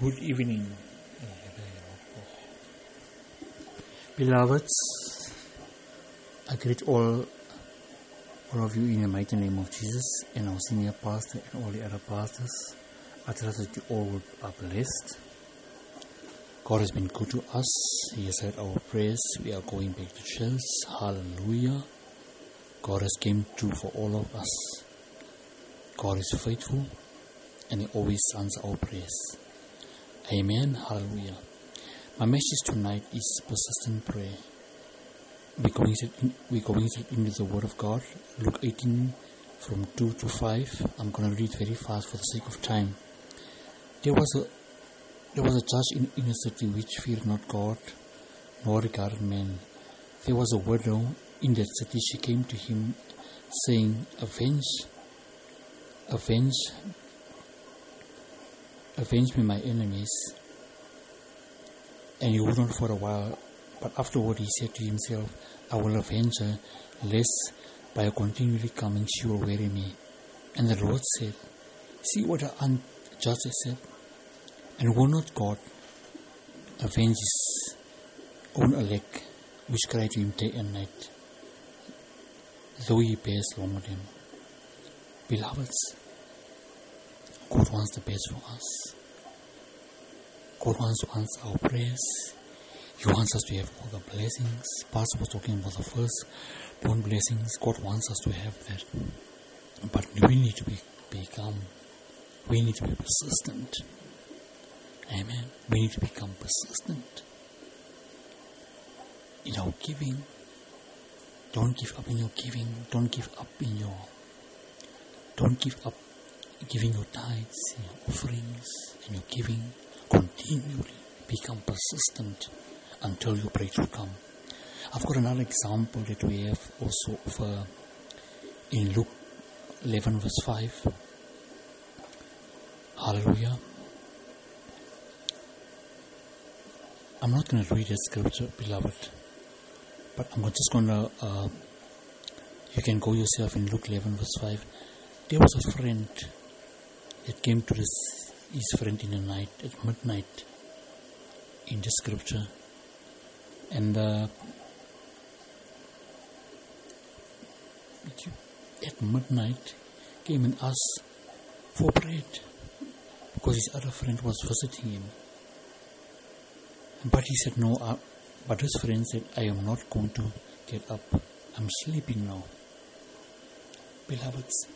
Good evening. Beloveds, I greet all, all of you in the mighty name of Jesus and our senior pastor and all the other pastors. I trust that you all are blessed. God has been good to us. He has heard our prayers. We are going back to church. Hallelujah. God has came true for all of us. God is faithful and He always answers our prayers. Amen. Hallelujah. My message tonight is persistent prayer. We're going, in, we're going into the Word of God, Luke 18 from 2 to 5. I'm going to read very fast for the sake of time. There was a there was a judge in, in a city which feared not God nor regarded men. There was a widow in that city. She came to him, saying, Avenge, avenge, avenge me my enemies. And he would not for a while, but afterward he said to himself, I will avenge her, lest by continually coming she will weary me. And the Lord said, See what the unjust said, and will not God avenge his own elect, which cry to him day and night, though he bears long with him. Beloveds, God wants the best for us. God wants to our prayers. He wants us to have all the blessings. Pastor was talking about the first born blessings. God wants us to have that. But we need to be, become, we need to be persistent. Amen. We need to become persistent in our giving. Don't give up in your giving. Don't give up in your. Don't give up giving your tithes, your offerings, and your giving continually. Become persistent until your breakthrough come. I've got another example that we have also of, uh, in Luke 11 verse 5. Hallelujah. I'm not going to read the scripture, beloved, but I'm just going to, uh, you can go yourself in Luke 11 verse 5. There was a friend that came to this, his friend in the night, at midnight, in the scripture. And uh, at midnight, came and asked for bread because his other friend was visiting him. But he said, No, uh, but his friend said, I am not going to get up. I'm sleeping now. Beloveds,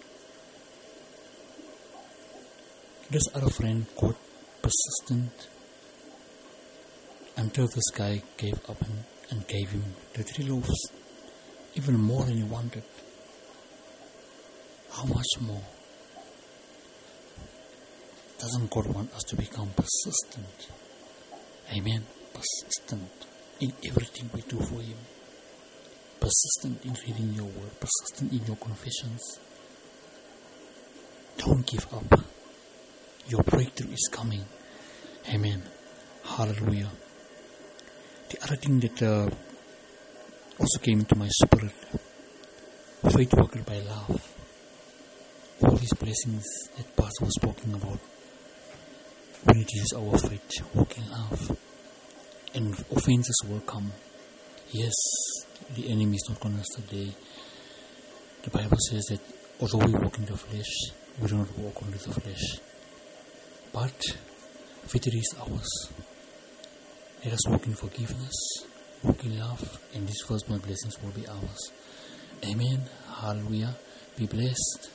this other friend got persistent until this guy gave up and, gave him the three loaves, even more than he wanted. How much more? Doesn't God want us to become persistent? Amen. Persistent in everything we do for Him. Persistent in reading your word. Persistent in your confessions. Don't give up. Your breakthrough is coming. Amen. Hallelujah. The other thing that uh, also came into my spirit faith worker by love. All these blessings that Pastor was talking about. We need to use our faith, walk in love. And offenses will come. Yes, the enemy is not going to stay. The Bible says that although we walk in the flesh, we do not walk only the flesh. But victory is ours. Let us walk in forgiveness, walk in love, and these firstborn blessings will be ours. Amen. Hallelujah. Be blessed.